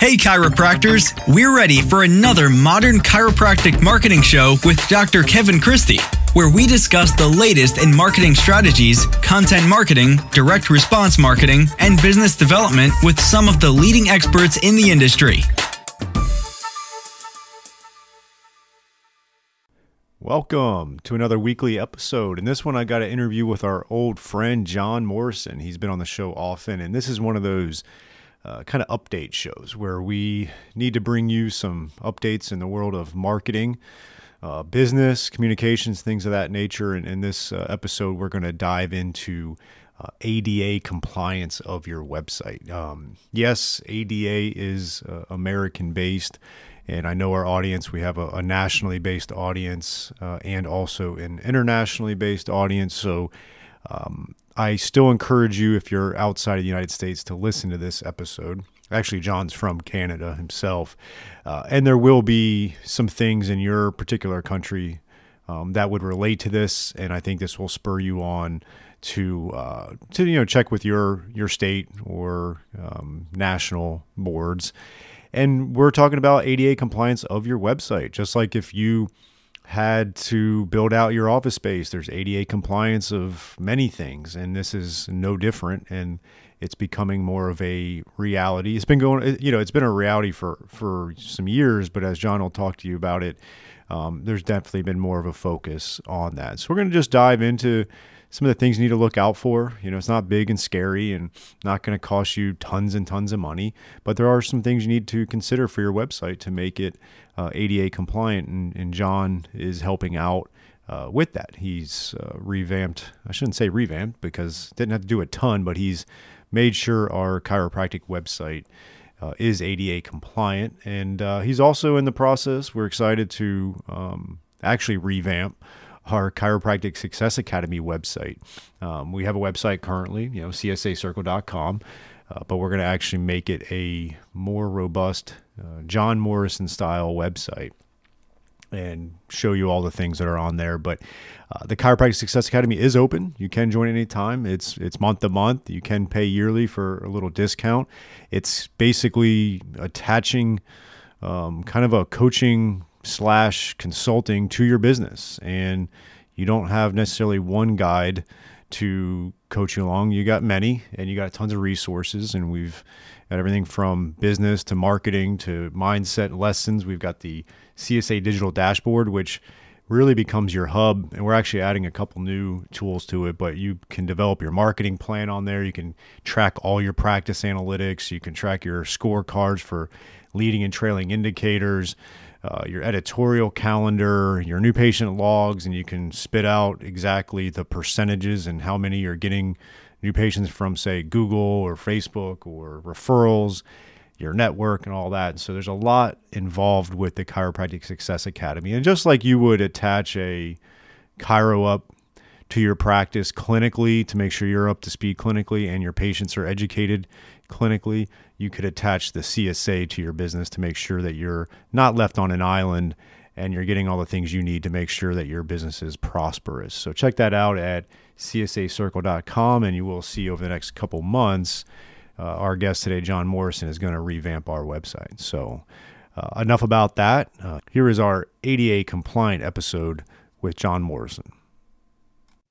Hey, chiropractors! We're ready for another modern chiropractic marketing show with Dr. Kevin Christie, where we discuss the latest in marketing strategies, content marketing, direct response marketing, and business development with some of the leading experts in the industry. Welcome to another weekly episode. In this one, I got an interview with our old friend Jon Morrison. He's been on the show often, and this is one of those uh, kind of update shows where we need to bring you some updates in the world of marketing, uh, business, communications, things of that nature. And in this uh, episode, we're going to dive into uh, ADA compliance of your website. Um, yes, ADA is uh, American based. And I know our audience, we have a, a nationally based audience uh, and also an internationally based audience. So um, I still encourage you, if you're outside of the United States, to listen to this episode. Actually, Jon's from Canada himself. Uh, and there will be some things in your particular country um, that would relate to this. And I think this will spur you on to uh, to you know check with your your state or um, national boards and we're talking about ADA compliance of your website. Just like if you had to build out your office space, there's ADA compliance of many things. And this is no different. And it's becoming more of a reality. It's been going, you know, it's been a reality for, for some years, but as Jon will talk to you about it, um, there's definitely been more of a focus on that. So we're going to just dive into some of the things you need to look out for. You know, it's not big and scary and not going to cost you tons and tons of money, but there are some things you need to consider for your website to make it uh, ADA compliant. And, and, Jon is helping out uh, with that. He's uh, revamped, I shouldn't say revamped because didn't have to do a ton, but he's made sure our chiropractic website. Uh, is ADA compliant, and uh, he's also in the process. We're excited to um, actually revamp our Chiropractic Success Academy website. Um, we have a website currently, you know, csacircle.com, uh, but we're going to actually make it a more robust uh, Jon Morrison style website and show you all the things that are on there. But uh, the Chiropractic Success Academy is open. You can join anytime. It's it's month to month. You can pay yearly for a little discount. It's basically attaching um, kind of a coaching slash consulting to your business. And you don't have necessarily one guide to coach you along. You got many and you got tons of resources. And we've got everything from business to marketing to mindset lessons. We've got the CSA digital dashboard, which really becomes your hub. And we're actually adding a couple new tools to it, but you can develop your marketing plan on there. You can track all your practice analytics. You can track your scorecards for leading and trailing indicators uh, your editorial calendar, your new patient logs, and you can spit out exactly the percentages and how many you're getting new patients from, say, Google or Facebook or referrals, your network, and all that. So there's a lot involved with the Chiropractic Success Academy. And just like you would attach a ChiroUp to your practice clinically to make sure you're up to speed clinically and your patients are educated clinically, you could attach the CSA to your business to make sure that you're not left on an island and you're getting all the things you need to make sure that your business is prosperous. So check that out at csacircle.com and you will see over the next couple months uh, our guest today, Jon Morrison, is going to revamp our website. So uh, enough about that. Uh, here is our ADA compliant episode with Jon Morrison.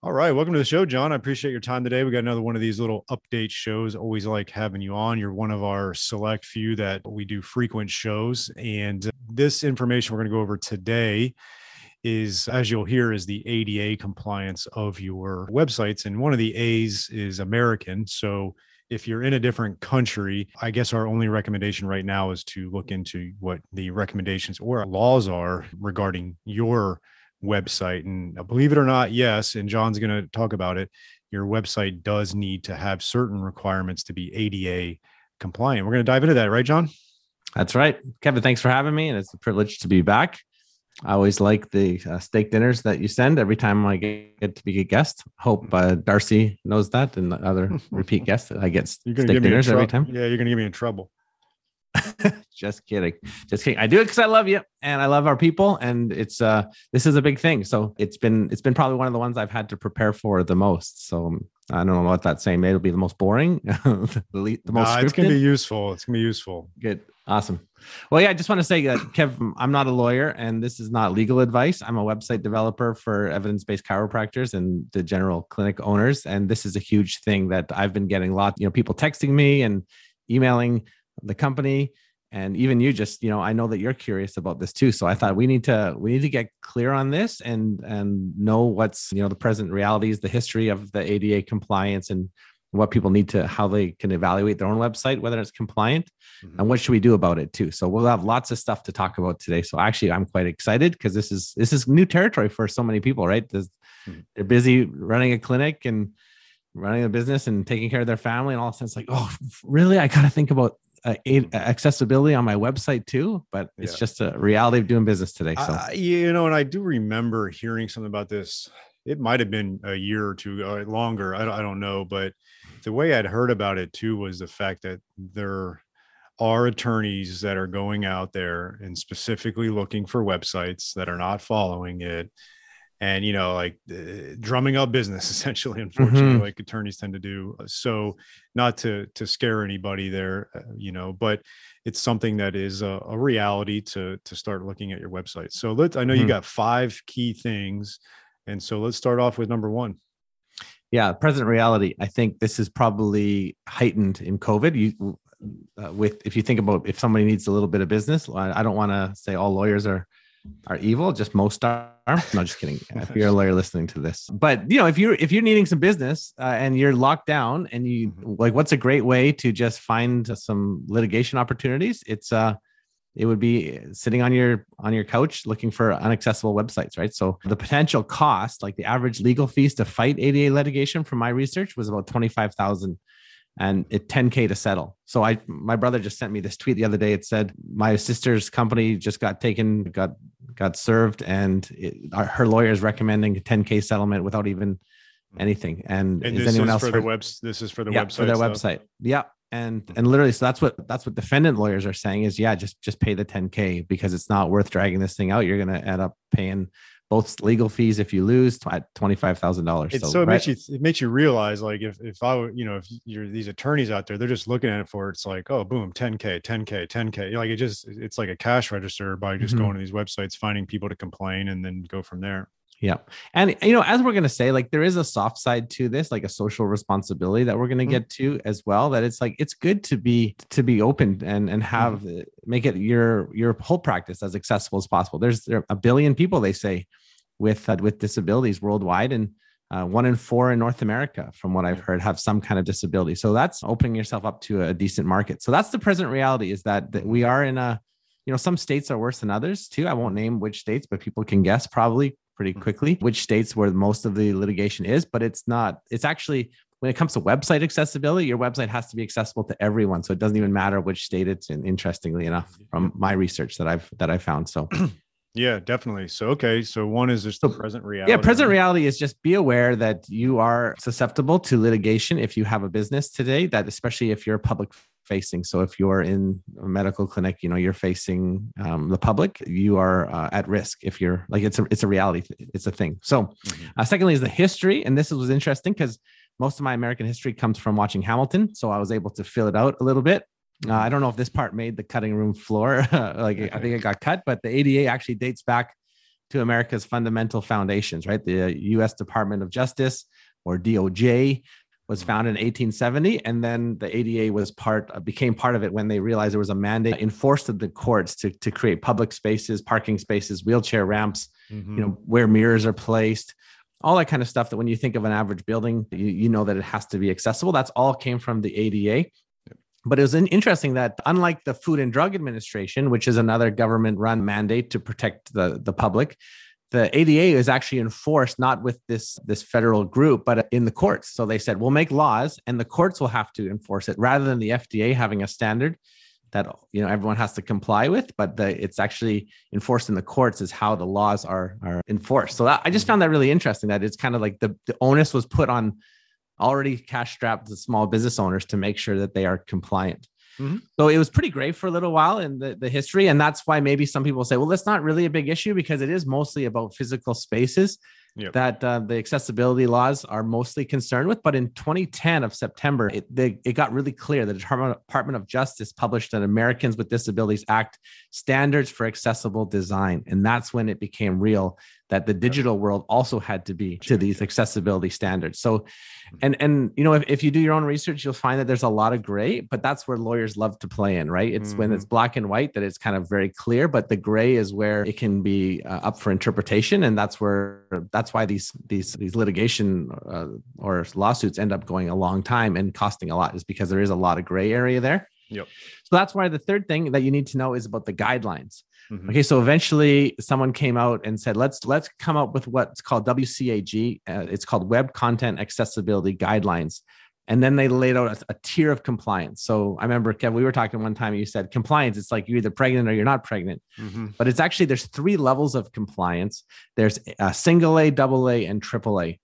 All right, welcome to the show, Jon. I appreciate your time today. We got another one of these little update shows. Always like having you on. You're one of our select few that we do frequent shows, and this information we're going to go over today is, as you'll hear, is the ADA compliance of your websites, and one of the A's is American. So if you're in a different country, I guess our only recommendation right now is to look into what the recommendations or laws are regarding your website. And uh, believe it or not, yes, and Jon's going to talk about it. Your website does need to have certain requirements to be ADA compliant. We're going to dive into that, right, Jon? That's right. Kevin, thanks for having me. And it's a privilege to be back. I always like the uh, steak dinners that you send every time I get to be a guest. Hope uh, Darcy knows that and other repeat guests. I get steak dinners every time. Yeah, you're going to get me in trouble. just kidding. Just kidding. I do it because I love you and I love our people. And it's uh this is a big thing. So it's been it's been probably one of the ones I've had to prepare for the most. So um, I don't know what that's saying. Maybe it'll be the most boring, the, the most. Nah, it's gonna be useful. It's gonna be useful. Good. Awesome. Well, yeah, I just want to say that, Kev, I'm not a lawyer and this is not legal advice. I'm a website developer for evidence based chiropractors and the general clinic owners. And this is a huge thing that I've been getting a lot, you know, people texting me and emailing the company. And even you just you know i know that you're curious about this too. So i thought we need to we need to get clear on this and and know what's you know the present realities the history of the ada compliance and what people need to how they can evaluate their own website whether it's compliant mm-hmm. and what should we do about it too. So we'll have lots of stuff to talk about today. So actually i'm quite excited because this is this is new territory for so many people right? Mm-hmm. they're busy running a clinic and running a business and taking care of their family and all of a sudden it's like oh really? I gotta think about uh, accessibility on my website too but it's yeah. just a reality of doing business today so. Uh, you know and i do remember hearing something about this. It might have been a year or two uh, longer I don't, I don't know but the way I'd heard about it too was the fact that there are attorneys that are going out there and specifically looking for websites that are not following it and you know like uh, drumming up business essentially unfortunately mm-hmm. like attorneys tend to do so not to to scare anybody there uh, you know but it's something that is a, a, reality to to start looking at your website so let's i know mm-hmm. you got five key things and so let's start off with number one yeah present reality i think this is probably heightened in covid you uh, with if you think about if somebody needs a little bit of business i, I don't want to say all lawyers are are evil just most are. No just kidding. If you're a lawyer listening to this. But you know if you're if you're needing some business uh, and you're locked down and you mm-hmm. like what's a great way to just find some litigation opportunities? It's uh it would be sitting on your on your couch looking for unaccessible websites right? So the potential cost like the average legal fees to fight ada litigation from my research was about 25000 and it 10k to settle. So i my brother just sent me this tweet the other day. It said my sister's company just got taken got got served and it, her lawyer is recommending a 10k settlement without even anything. And, and is anyone else for, for the webs this is for the yeah, website for their stuff. website. Yeah and mm-hmm. and literally so that's what that's what defendant lawyers are saying is yeah just just pay the 10k because it's not worth dragging this thing out. You're going to end up paying both legal fees if you lose at twenty five thousand dollars. So, so it right? makes you it makes you realize like if if I you know if you're these attorneys out there they're just looking at it for it's like oh boom 10k 10k 10k like it just it's like a cash register by just mm-hmm. going to these websites finding people to complain and then go from there. Yeah. And, you know, as we're going to say, like there is a soft side to this, like a social responsibility that we're going to mm-hmm. get to as well. That it's like, it's good to be, to be open and, and have, mm-hmm. make it your, your whole practice as accessible as possible. There's there a billion people, they say, with, uh, with disabilities worldwide. And, uh, one in four in North America, from what I've heard, have some kind of disability. So that's opening yourself up to a decent market. So that's the present reality is that, that we are in a, you know, some states are worse than others too. I won't name which states, but people can guess probably pretty mm-hmm. quickly which states where most of the litigation is but it's not it's actually when it comes to website accessibility your website has to be accessible to everyone so it doesn't even matter which state it's in interestingly enough from my research that i've that i found so yeah definitely so okay so one is just the present reality yeah present reality is just be aware that you are susceptible to litigation if you have a business today that especially if you're public facing. So if you're in a medical clinic, you know you're facing um, the public, you are uh, at risk. If you're like it's a it's a reality, it's a thing. So, mm-hmm. uh, secondly is the history, and this was interesting because most of my American history comes from watching Hamilton, so I was able to fill it out a little bit. Uh, I don't know if this part made the cutting room floor, like I think it got cut, but the ADA actually dates back to America's fundamental foundations, right? The U.S. Department of Justice or DOJ was founded in 1870 and then the ada was part uh, became part of it when they realized there was a mandate enforced at the courts to, to create public spaces parking spaces wheelchair ramps mm-hmm. you know where mirrors are placed all that kind of stuff that when you think of an average building you, you know that it has to be accessible that's all came from the ada but it was interesting that unlike the food and drug administration which is another government run mandate to protect the, the public the ADA is actually enforced not with this this federal group but in the courts. So they said we'll make laws and the courts will have to enforce it rather than the FDA having a standard that you know everyone has to comply with but the, it's actually enforced in the courts is how the laws are are enforced so that, i just mm-hmm. found that really interesting that it's kind of like the, the onus was put on already cash strapped the small business owners to make sure that they are compliant Mm-hmm. So it was pretty great for a little while in the, the history. And that's why maybe some people say, well, that's not really a big issue because it is mostly about physical spaces. Yep. that uh, the accessibility laws are mostly concerned with. But in 2010 of September, it, they, it got really clear. The Department, Department of Justice published an Americans with Disabilities Act standards for accessible design. And that's when it became real that the digital world also had to be to these accessibility standards. So, and and you know, if, if you do your own research, you'll find that there's a lot of gray, but that's where lawyers love to play in, right? It's mm-hmm. when it's black and white that it's kind of very clear, but the gray is where it can be uh, up for interpretation, and that's where that's why these these these litigation uh, or lawsuits end up going a long time and costing a lot, is because there is a lot of gray area there. Yep. So that's why the third thing that you need to know is about the guidelines. Mm-hmm. Okay, so eventually someone came out and said, "Let's let's come up with what's called WCAG. Uh, it's called Web Content Accessibility Guidelines." And then they laid out a, a, tier of compliance. So I remember, Kev, we were talking one time. You said compliance. It's like you're either pregnant or you're not pregnant. Mm-hmm. But it's actually there's three levels of compliance. There's a single A, double A, and triple A.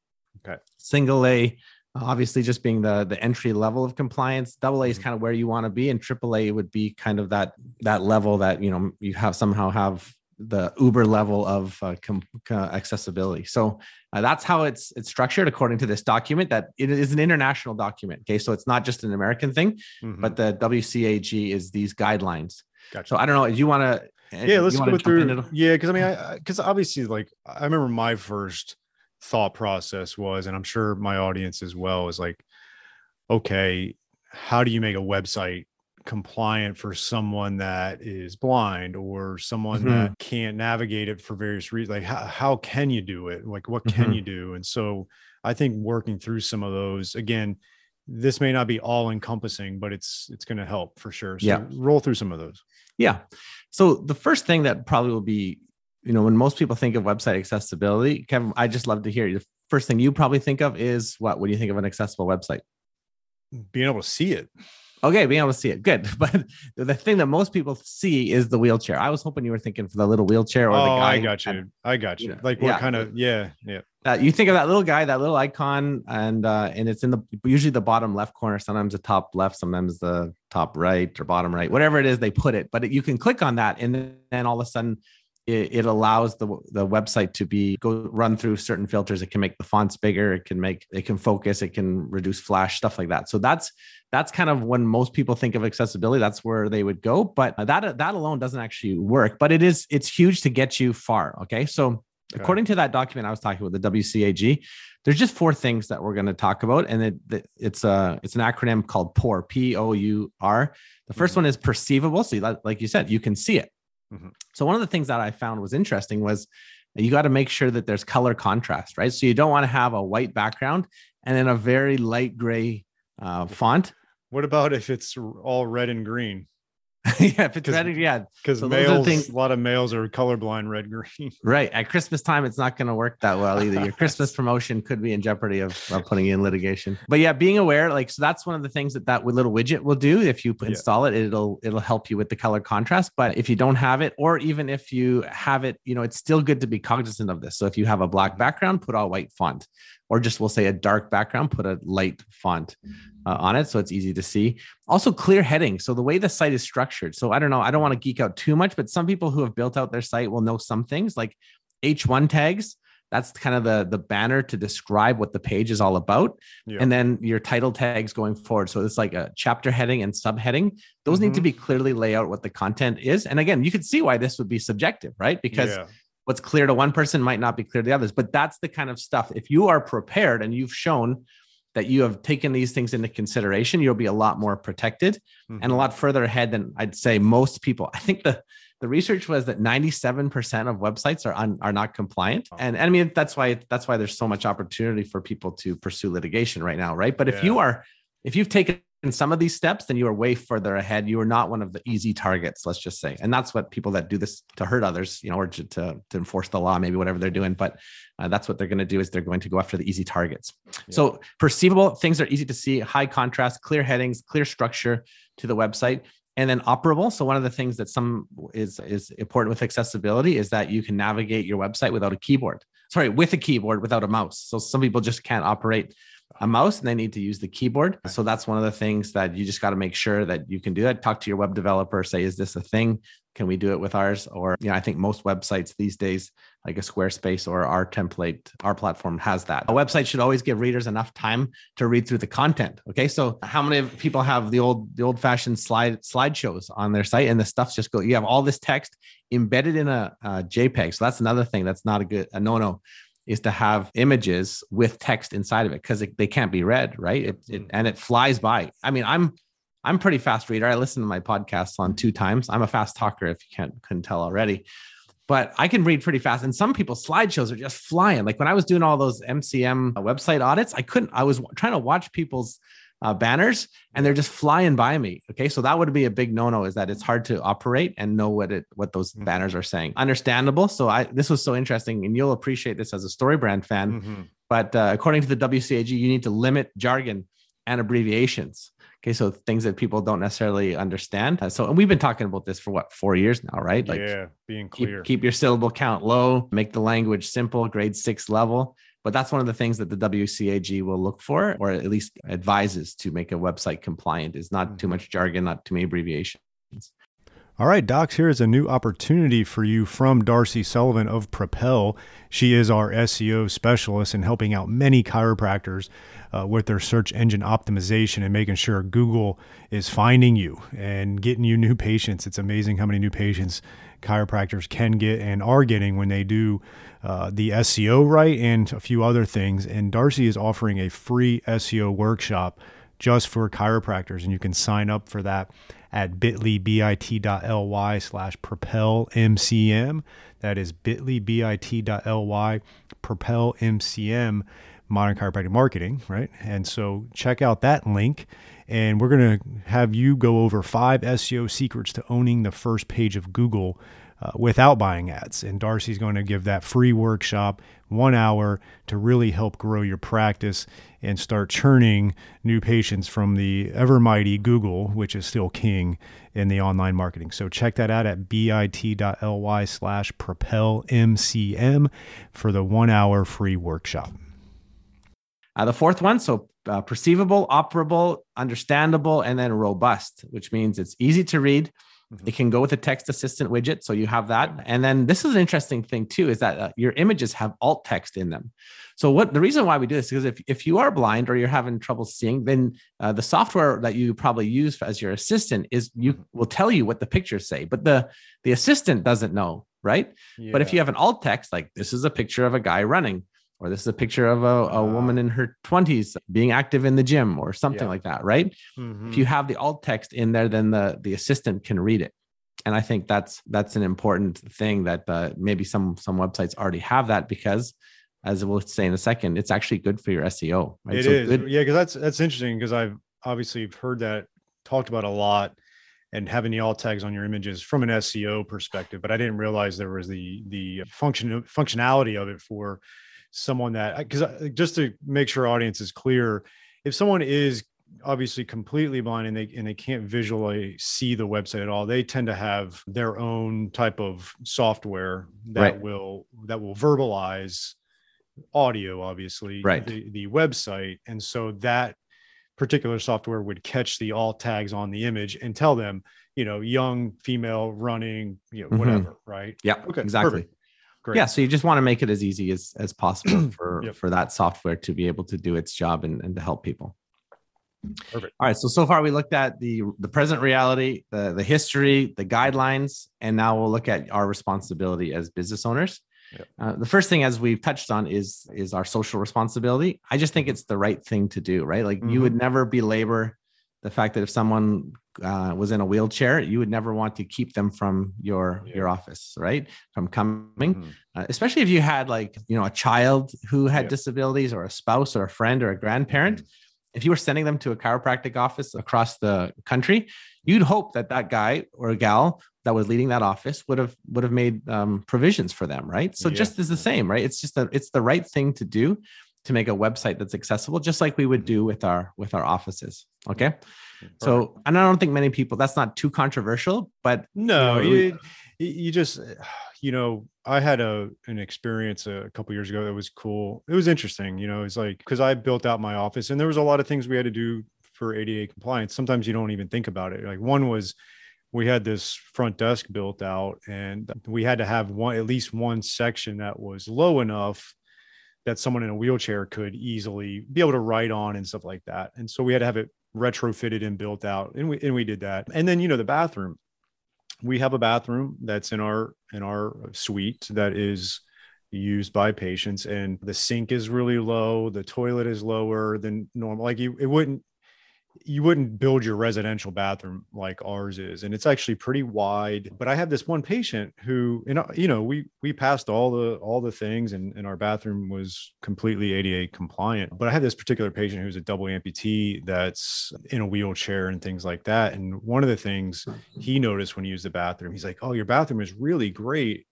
Okay. Single A obviously just being the the entry level of compliance double a is mm-hmm. kind of where you want to be and triple a would be kind of that that level that you know you have somehow have the uber level of uh, com- uh, accessibility so uh, that's how it's it's structured according to this document that it is an international document okay so it's not just an american thing mm-hmm. but the wcag is these guidelines gotcha. so i don't know do you want to yeah let's go through yeah because i mean i because obviously like i remember my first thought process was, and I'm sure my audience as well, is like, okay, how do you make a website compliant for someone that is blind or someone mm-hmm. that can't navigate it for various reasons? Like, how, how can you do it? Like, what can mm-hmm. you do? And so I think working through some of those again, this may not be all encompassing, but it's it's going to help for sure. So yeah. roll through some of those. Yeah. So the first thing that probably will be you know, when most people think of website accessibility, Kevin, I just love to hear the first thing you probably think of is what? When you think of an accessible website? Being able to see it. Okay, being able to see it, good. But the thing that most people see is the wheelchair. I was hoping you were thinking for the little wheelchair or oh, the guy. I got you. I got you. you know, like what yeah. kind of? Yeah, yeah. Uh, you think of that little guy, that little icon, and uh, and it's in the usually the bottom left corner, sometimes the top left, sometimes the top right or bottom right, whatever it is they put it. But it, you can click on that, and then all of a sudden it, it, allows the the website to be go run through certain filters. It can make the fonts bigger. It can make it can focus. It can reduce flash stuff like that. So that's that's kind of when most people think of accessibility. That's where they would go. But that that alone doesn't actually work. But it is it's huge to get you far. Okay, so according to that document I was talking about, the WCAG, there's just four things that we're going to talk about, and it, it's a it's an acronym called POUR. P O U R. The 1st mm-hmm. one is perceivable. So, like you said, you can see it. Mm-hmm. So one of the things that I found was interesting was you got to make sure that there's color contrast, right? So you don't want to have a white background and then a very light gray uh, font. What about if it's all red and green? yeah, if it's red, yeah. Because so males, things, a lot of males are colorblind red green. Right. At Christmas time, it's not going to work that well either. Your Christmas promotion could be in jeopardy of, of, putting you in litigation. But yeah, being aware, like so, that's one of the things that that little widget will do. If you install yeah. it, it'll it'll help you with the color contrast. But if you don't have it, or even if you have it, you know, it's still good to be cognizant of this. So if you have a black background, put all white font or just we'll say a dark background, put a light font uh, on it so it's easy to see. Also, clear heading. So the way the site is structured. So I don't know, I don't want to geek out too much, but some people who have built out their site will know some things like H1 tags. That's kind of the the banner to describe what the page is all about, yeah. and then your title tags going forward. So it's like a chapter heading and subheading. Those mm-hmm. need to mm-hmm. be clearly lay out what the content is. And again, you can see why this would be subjective, right? Because yeah what's clear to one person might not be clear to the others but that's the kind of stuff if you are prepared and you've shown that you have taken these things into consideration you'll be a lot more protected mm-hmm. and a mm-hmm. lot further ahead than i'd say most people i think the the research was that 97% of websites are un, are not compliant and, and i mean that's why that's why there's so much opportunity for people to pursue litigation right now right but yeah. if you are if you've taken in some of these steps, then you are way further ahead. You are not one of the easy targets, let's just say. And that's what people that do this to hurt others, you know, or to, to, to enforce the law, maybe whatever they're doing. But uh, that's what they're going to do is they're going to go after the easy targets. Yeah. So perceivable things are easy to see, high contrast, clear headings, clear structure to the website. And then operable. So one of the things that some is is important with accessibility is that you can navigate your website without a keyboard. Sorry, with a keyboard without a mouse. So some people just can't operate a mouse and they need to use the keyboard. So that's one of the things that you just got to make sure that you can do that. Talk to your web developer, say, is this a thing? Can we do it with ours? Or, you know, I think most websites these days, like a Squarespace or our template, our platform has that. A website should always give readers enough time to read through the content. Okay. So how many people have the old, the old fashioned slide slideshows on their site and the stuff's just go, you have all this text embedded in a, a JPEG. So that's another thing that's not a good, a no no is to have images with text inside of it because they can't be read, right? It, it, mm-hmm. and it flies by. I mean, I'm I'm pretty fast reader. I listen to my podcasts on two times. I'm a fast talker, if you can't couldn't tell already. But I can read pretty fast. And some people's slideshows are just flying. Like when I was doing all those MCM uh, website audits, I couldn't, I was trying to watch people's uh, banners and they're just flying by me. Okay. So that would be a big no-no is that it's hard to operate and know what it, what those mm-hmm. banners are saying. Understandable. So I, this was so interesting and you'll appreciate this as a StoryBrand fan. Mm-hmm. But uh, according to the WCAG, you need to limit jargon and abbreviations. Okay, so things that people don't necessarily understand. Uh, so, and we've been talking about this for what four years now, right? Like, yeah, being clear. Keep, keep your syllable count low, make the language simple, grade six level. But that's one of the things that the WCAG will look for, or at least advises to make a website compliant, is not too mm-hmm. much jargon, not too many abbreviations. All right, Docs, here is a new opportunity for you from Darcy Sullivan of Propel. She is our SEO specialist in helping out many chiropractors uh, with their search engine optimization and making sure Google is finding you and getting you new patients. It's amazing how many new patients chiropractors can get and are getting when they do uh, the SEO right and a few other things. And Darcy is offering a free SEO workshop just for chiropractors, and you can sign up for that at bit.ly bit.ly slash propel mcm. That is bit.ly bit.ly propel mcm modern chiropractic marketing, right? And so check out that link. And we're going to have you go over five SEO secrets to owning the first page of Google uh, without buying ads. And Darcy's going to give that free workshop, one hour, to really help grow your practice and start churning new patients from the ever mighty Google, which is still king in the online marketing. So check that out at bit.ly slash propelmcm for the one hour free workshop. Uh, the fourth one, so uh, perceivable, operable, understandable, and then robust, which means it's easy to read Mm-hmm. It can go with a text assistant widget. So you have that. And then this is an interesting thing too, is that uh, your images have alt text in them. So what the reason why we do this is if, if you are blind or you're having trouble seeing, then uh, the software that you probably use as your assistant is you mm-hmm. will tell you what the pictures say, but the the assistant doesn't know, right? Yeah. But if you have an alt text, like this is a picture of a guy running, or this is a picture of a, a woman in her 20s being active in the gym or something yeah. like that right mm-hmm. if you have the alt text in there then the the assistant can read it and i think that's that's an important thing that uh, maybe some some websites already have that because as we'll say in a second it's actually good for your seo right? It so is, good- yeah because that's that's interesting because i've obviously heard that talked about a lot and having the alt tags on your images from an SEO perspective, but I didn't realize there was the the function functionality of it for someone that because just to make sure audience is clear if someone is obviously completely blind and they and they can't visually see the website at all they tend to have their own type of software that right. will that will verbalize audio obviously right the, the website and so that particular software would catch the alt tags on the image and tell them you know young female running you know mm-hmm. whatever mm-hmm. right yeah okay exactly perfect. Great. Yeah, so you just want to make it as easy as as possible for yep. for that software to be able to do its job and, and to help people. Perfect. All right. So so far we looked at the the present reality, the the history, the guidelines, and now we'll look at our responsibility as business owners. Yep. Uh, the first thing, as we've touched on, is is our social responsibility. I just think it's the right thing to do. Right, like mm-hmm. you would mm-hmm. never belabor the fact that if someone uh, was in a wheelchair, you would never want to keep them from your yeah. your office, right? From coming, mm-hmm. uh, especially if you had like you know a child who had yeah. disabilities, or a spouse, or a friend, or a grandparent. Mm-hmm. If you were sending them to a chiropractic office across the country, you'd hope that that guy or a gal that was leading that office would have would have made um, provisions for them, right? So yeah. just as the same, right? It's just a, it's the right thing to do to make a website that's accessible, just like we would do with our with our offices. Okay. Perfect. So, and I don't think many people that's not too controversial, but no, you know, you just you know i had a an experience a couple years ago that was cool it was interesting you know it's like because i built out my office and there was a lot of things we had to do for ada compliance sometimes you don't even think about it like one was we had this front desk built out and we had to have one at least one section that was low enough that someone in a wheelchair could easily be able to write on and stuff like that and so we had to have it retrofitted and built out and we and we did that. And then you know the bathroom. We have a bathroom that's in our in our suite that is used by patients and the sink is really low the toilet is lower than normal. Like you it wouldn't you wouldn't build your residential bathroom like ours is and it's actually pretty wide but i have this one patient who you know we we passed all the all the things and, and our bathroom was completely ada compliant but i had this particular patient who's a double amputee that's in a wheelchair and things like that and one of the things he noticed when he used the bathroom he's like oh your bathroom is really great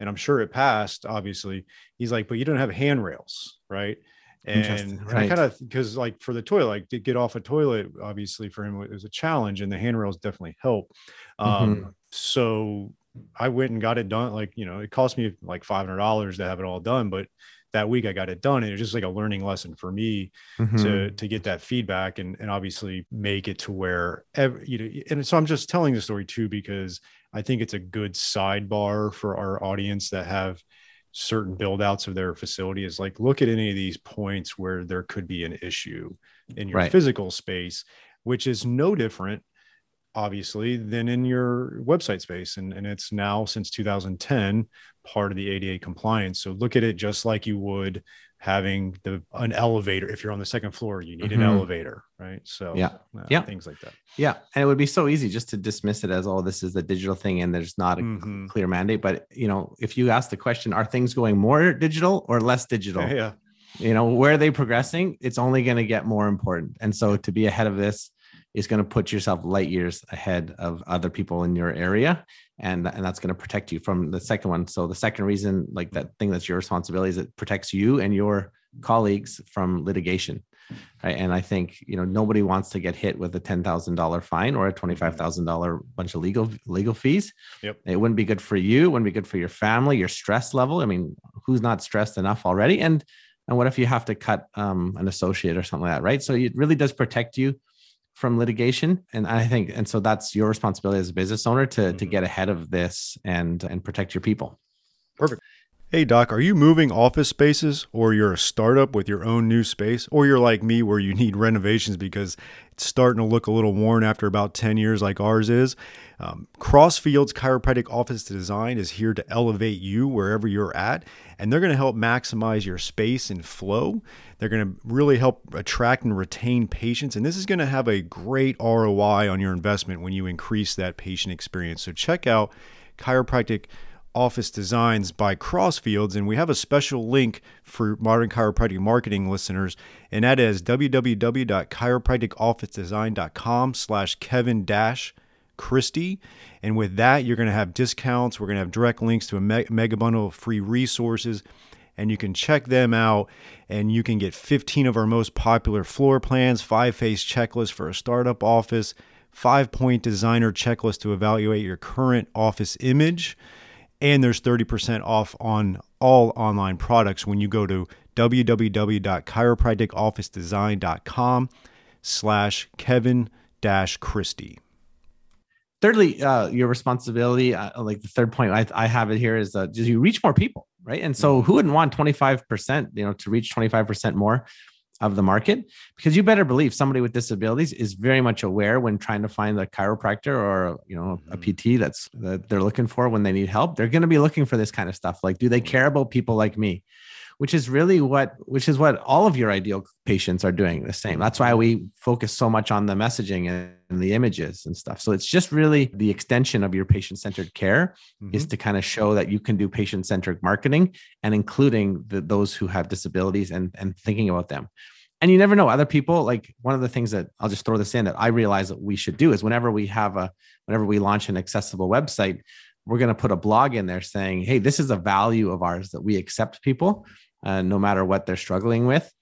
and i'm sure it passed obviously. He's like but you don't have handrails right and, right. I kind of because like for the toilet, like to get off a toilet, obviously for him it was a challenge, and the handrails definitely help. Um, mm-hmm. So I went and got it done. Like you know, it cost me like five hundred dollars to have it all done, but that week I got it done, and it was just like a learning lesson for me mm-hmm. to to get that feedback and and obviously make it to where every, you know. And so I'm just telling the story too because I think it's a good sidebar for our audience that have certain build outs of their facility is like look at any of these points where there could be an issue in your right. physical space which is no different obviously than in your website space and, and it's now since 2010 part of the ada compliance so look at it just like you would having the an elevator. If you're on the second floor you need mm-hmm. an elevator right? So yeah. uh, yeah. things like that. Yeah. And it would be so easy just to dismiss it as oh this is a digital thing and there's not a mm-hmm. clear mandate. But you know if you ask the question are things going more digital or less digital? Yeah, yeah. you know where are they progressing? It's only going to get more important. And so to be ahead of this is going to put yourself light years ahead of other people in your area and and that's going to protect you from the second one. So the second reason like that thing that's your responsibility is it protects you and your colleagues from litigation right? And i think you know nobody wants to get hit with a $10000 fine or a $25000 bunch of legal legal fees. Yep. it wouldn't be good for you it wouldn't be good for your family your stress level. I mean who's not stressed enough already? And and what if you have to cut um, an associate or something like that right? So it really does protect you from litigation and i think and so that's your responsibility as a business owner to mm-hmm. to get ahead of this and and protect your people perfect Hey, Doc, are you moving office spaces or you're a startup with your own new space? Or you're like me where you need renovations because it's starting to look a little worn after about 10 years, like ours is? Um, Crossfields Chiropractic Office Design is here to elevate you wherever you're at, and they're going to help maximize your space and flow. They're going to really help attract and retain patients, and this is going to have a great ROI on your investment when you increase that patient experience. So check out Chiropractic office designs by Crossfields, and we have a special link for modern chiropractic marketing listeners, and that is www.chiropracticofficedesign.com slash Kevin dash Christie. And with that, you're going to have discounts. We're going to have direct links to a mega bundle of free resources, and you can check them out. And you can get 15 of our most popular floor plans, five phase checklist for a startup office, five point designer checklist to evaluate your current office image and there's 30% off on all online products when you go to www.chiropracticofficedesign.com slash kevin dash christie. Thirdly uh, your responsibility uh, like the third point I, I have it here is uh, you reach more people right? And so mm-hmm. who wouldn't want 25% you know to reach 25% more of the market because you better believe somebody with disabilities is very much aware when trying to find a chiropractor or you know a mm-hmm. PT that's that they're looking for when they need help. They're going to be looking for this kind of stuff. Like do they care about people like me which is really what which is what all of your ideal patients are doing the same. That's why we focus so much on the messaging and, the images and stuff. So it's just really the extension of your patient centered care mm-hmm. is to kind of show that you can do patient centric marketing and including the, those who have disabilities and and thinking about them. And you never know other people like one of the things that i'll just throw this in that i realize that we should do is whenever we have a whenever we launch an accessible website we're going to put a blog in there saying hey this is a value of ours that we accept people uh, no matter what they're struggling with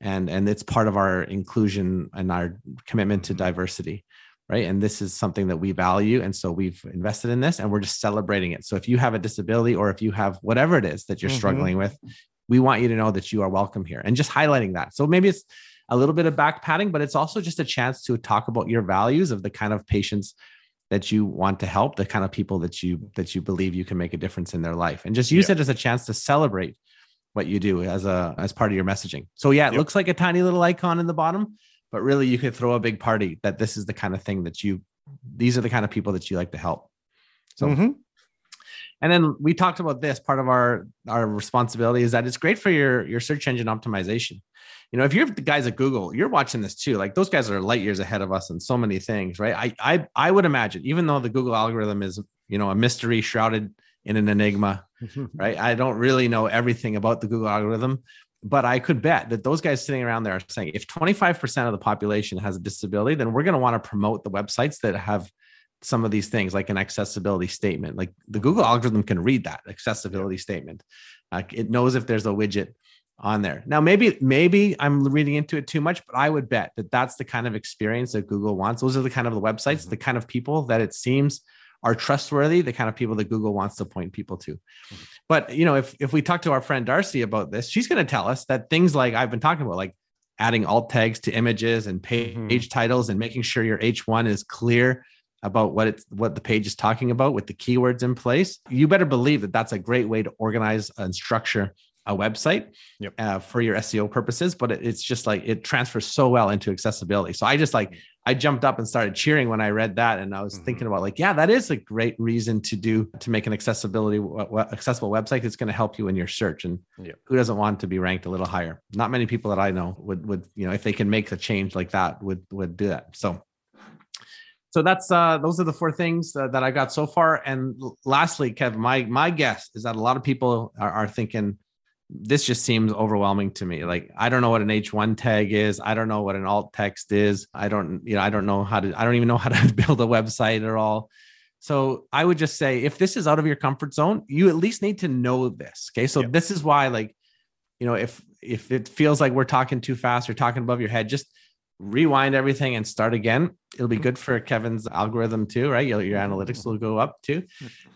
and and it's part of our inclusion and our commitment to diversity right? And this is something that we value. And so we've invested in this and we're just celebrating it. So if you have a disability or if you have whatever it is that you're mm-hmm. struggling with, we want you to know that you are welcome here and just highlighting that. So maybe it's a little bit of back patting, but it's also just a chance to talk about your values of the kind of patients that you want to help, the kind of people that you that you believe you can make a difference in their life, and just use yep. it as a chance to celebrate what you do as a as part of your messaging. So yeah, it yep. looks like a tiny little icon in the bottom, but really you could throw a big party that this is the kind of thing that you these are the kind of people that you like to help. So mm-hmm. And then we talked about this part of our our responsibility is that it's great for your your search engine optimization. You know, if you're the guys at Google, you're watching this too. Like those guys are light years ahead of us in so many things, right? I I I would imagine, even though the Google algorithm is you know a mystery shrouded in an enigma, right? I don't really know everything about the Google algorithm, but I could bet that those guys sitting around there are saying if 25% of the population has a disability, then we're going to want to promote the websites that have some of these things like an accessibility statement. Like the google algorithm can read that accessibility statement. Uh, it knows if there's a widget on there. Now maybe maybe i'm reading into it too much but i would bet that that's the kind of experience that google wants. Those are the kind of the websites mm-hmm. the kind of people that it seems are trustworthy the kind of people that google wants to point people to mm-hmm. but you know if if we talk to our friend darcy about this she's going to tell us that things like i've been talking about like adding alt tags to images and page mm-hmm. titles and making sure your h1 is clear about what it's what the page is talking about with the keywords in place you better believe that that's a great way to organize and structure a website yep. uh, for your seo purposes but it, it's just like it transfers so well into accessibility so i just like i jumped up and started cheering when i read that and i was mm-hmm. thinking about like yeah that is a great reason to do to make an accessibility accessible website that's going to help you in your search and yep. who doesn't want to be ranked a little higher not many people that i know would would you know if they can make a change like that would would do that so so that's uh those are the four things uh, that i got so far and lastly kev my my guess is that a lot of people are, are, thinking this just seems overwhelming to me like i don't know what an h1 tag is i don't know what an alt text is i don't you know i don't know how to i don't even know how to build a website at all so i would just say if this is out of your comfort zone you at least need to know this okay so yep. this is why like you know if if it feels like we're talking too fast or talking above your head just rewind everything and start again. It'll be mm-hmm. good for Kevin's algorithm too, right? Your, your analytics will go up too.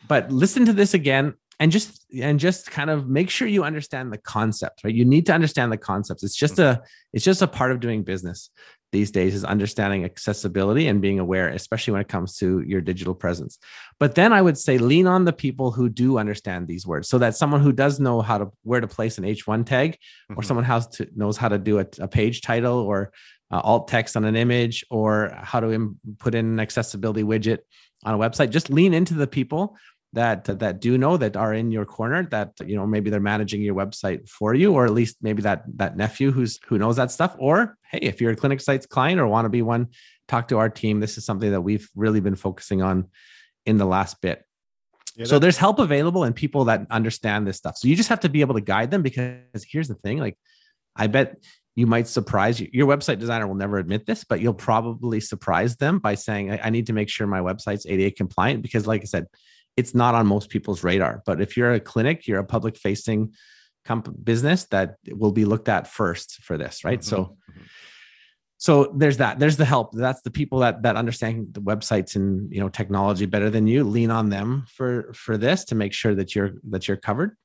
But listen to this again and just and just kind of make sure you understand the concept, right? You need to understand the concepts. It's just a it's just a part of doing business these days is understanding accessibility and being aware, especially when it comes to your digital presence. But then I would say lean on the people who do understand these words, so that someone who does know how to where to place an H1 tag, mm-hmm. or someone has to knows how to do a, a page title or uh, alt text on an image or how to Im- put in an accessibility widget on a website just lean into the people that that do know that are in your corner that you know maybe they're managing your website for you or at least maybe that that nephew who's who knows that stuff. Or hey if you're a ClinicSites client or want to be one talk to our team. This is something that we've really been focusing on in the last bit. Yeah, so there's help available and people that understand this stuff. So you just have to be able to guide them because here's the thing like i bet you might surprise you. Your website designer will never admit this, but you'll probably surprise them by saying, I, I need to make sure my website's ADA compliant because, like I said, it's not on most people's radar. But if you're a clinic, you're a public facing comp- business that will be looked at first for this, right? Mm-hmm. So, mm-hmm. so there's that. There's the help. That's the people that that understand the websites and you know technology better than you. Lean on them for for this to make sure that you're that you're covered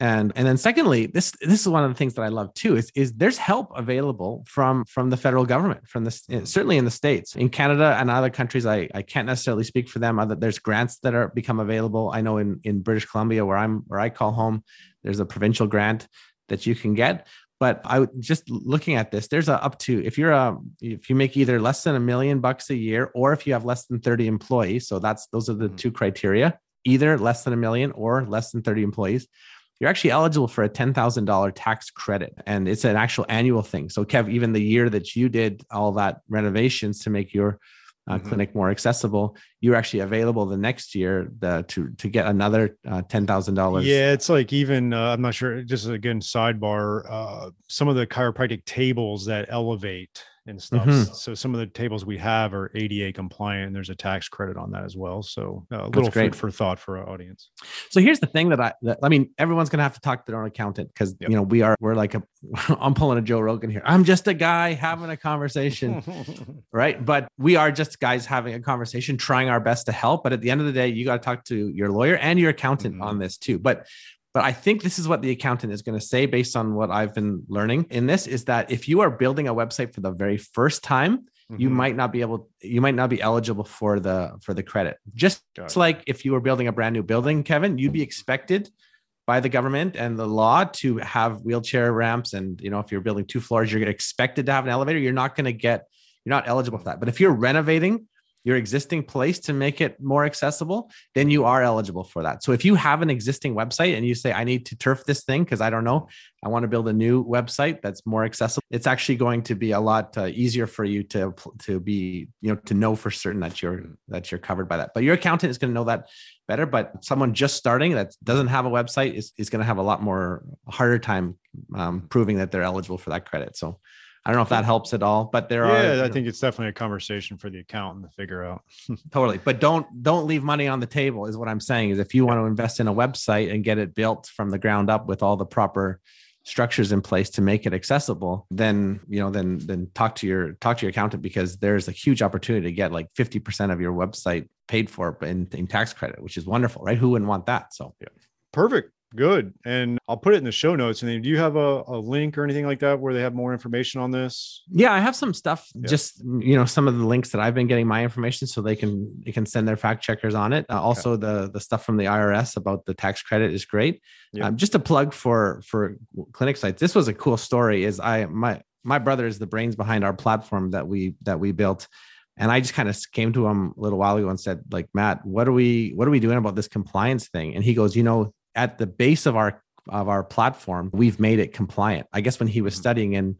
and and then secondly this this is one of the things that i love too is is there's help available from from the federal government from this eh, certainly in the states. In canada and other countries i i can't necessarily speak for them other there's grants that are become available. I know in in british columbia where i'm where i call home there's a provincial grant that you can get. But i just looking at this there's a up to if you're a if you make either less than a million bucks a year or if you have less than 30 employees so that's those are the mm-hmm. two criteria either less than a million or less than 30 employees you're actually eligible for a $10,000 tax credit. And it's an actual annual thing. So, Kev, even the year that you did all that renovations to make your uh, mm-hmm. clinic more accessible, you're actually available the next year the, to to get another uh, ten thousand dollars. Yeah, it's like even uh, I'm not sure. Just again, sidebar. Uh, some of the chiropractic tables that elevate and stuff. Mm-hmm. So some of the tables we have are ADA compliant, and there's a tax credit on that as well. So uh, a little food for thought for our audience. So here's the thing that I, that, I mean, everyone's gonna have to talk to their own accountant because yep. you know we are we're like a I'm pulling a Joe Rogan here. I'm just a guy having a conversation, right? But we are just guys having a conversation, trying our best to help. But at the end of the day, you got to talk to your lawyer and your accountant mm-hmm. on this too. But but I think this is what the accountant is going to say based on what I've been learning in this is that if you are building a website for the very first time, mm-hmm. you might not be able you might not be eligible for the for the credit. Just like if you were building a brand new building, Kevin, you'd be expected by the government and the law to have wheelchair ramps. And you know if you're building two floors you're expected to have an elevator. You're not going to get you're not eligible for that. But if you're renovating your existing place to make it more accessible, then you are eligible for that. So if you have an existing website and you say, I need to turf this thing because I don't know, I want to build a new website that's more accessible, it's actually going to be a lot uh, easier for you to to be, you know, to know for certain that you're that you're covered by that. But your accountant is going to know that better. But someone just starting that doesn't have a website is, is going to have a lot more harder time um, proving that they're eligible for that credit. So I don't know if that helps at all, but there yeah, are. Yeah, I think it's definitely a conversation for the accountant to figure out. totally, but don't don't leave money on the table. Is what I'm saying. Is if you want to invest in a website and get it built from the ground up with all the proper structures in place to make it accessible, then you know, then then talk to your talk to your accountant because there's a huge opportunity to get like 50% of your website paid for in, in tax credit, which is wonderful, right? Who wouldn't want that? So yeah, perfect. Good. And I'll put it in the show notes. And then do you have a, a link or anything like that where they have more information on this? Yeah, I have some stuff, yeah. just you know, some of the links that I've been getting my information so they can they can send their fact checkers on it. Uh, also okay. the the stuff from the IRS about the tax credit is great. Yeah. Um, just a plug for for ClinicSites. This was a cool story is I my my brother is the brains behind our platform that we that we built and i just kind of came to him a little while ago and said like matt what are we what are we doing about this compliance thing and he goes you know at the base of our of our platform, we've made it compliant. I guess when he was mm-hmm. studying in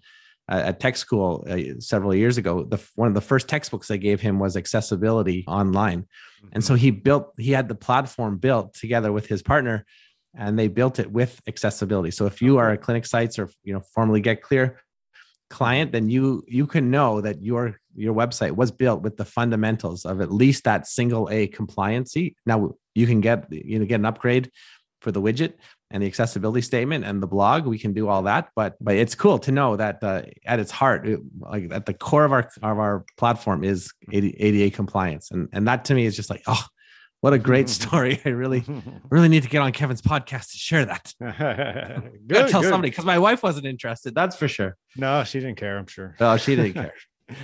uh, at tech school uh, several years ago, the one of the first textbooks I gave him was accessibility online, and so mm-hmm. he built he had the platform built together with his partner, and they built it with accessibility. So if you are a ClinicSites or you know formerly Get Clear client, then you you can know that your your website was built with the fundamentals of at least that single A compliancy. Now you can get you know get an upgrade for the widget and the accessibility statement and the blog we can do all that. But but it's cool to know that uh, at its heart it, like at the core of our of our platform is ada compliance. And and that to me is just like oh what a great story. I really really need to get on kevin's podcast to share that. Good, tell good. somebody because my wife wasn't interested that's for sure. No she didn't care i'm sure. Oh she didn't care.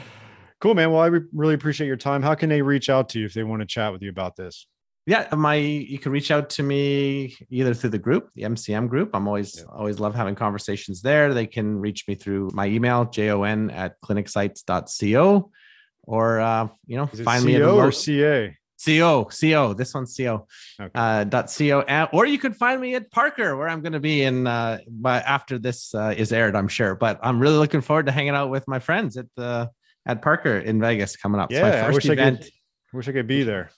Cool man. Well i re- really appreciate your time. How can they reach out to you if they want to chat with you about this yeah my you can reach out to me either through the group the mcm group. I'm always yeah. always love having conversations there. They can reach me through my email jon at clinicsites.co or uh, you know find me at or ca co co this one's co okay. uh, dot co or you could find me at parker where i'm going to be in uh but after this uh, is aired i'm sure. But i'm really looking forward to hanging out with my friends at the at parker in vegas coming up. Yeah i wish event. i could wish i could be there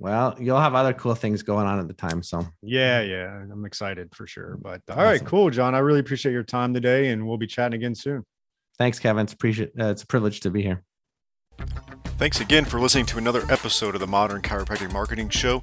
well, you'll have other cool things going on at the time. So, yeah, yeah, I'm excited for sure. But all awesome. right, cool, Jon. I really appreciate your time today, and we'll be chatting again soon. Thanks, Kevin. It's appreciate. Uh, it's a privilege to be here. Thanks again for listening to another episode of the Modern Chiropractic Marketing Show.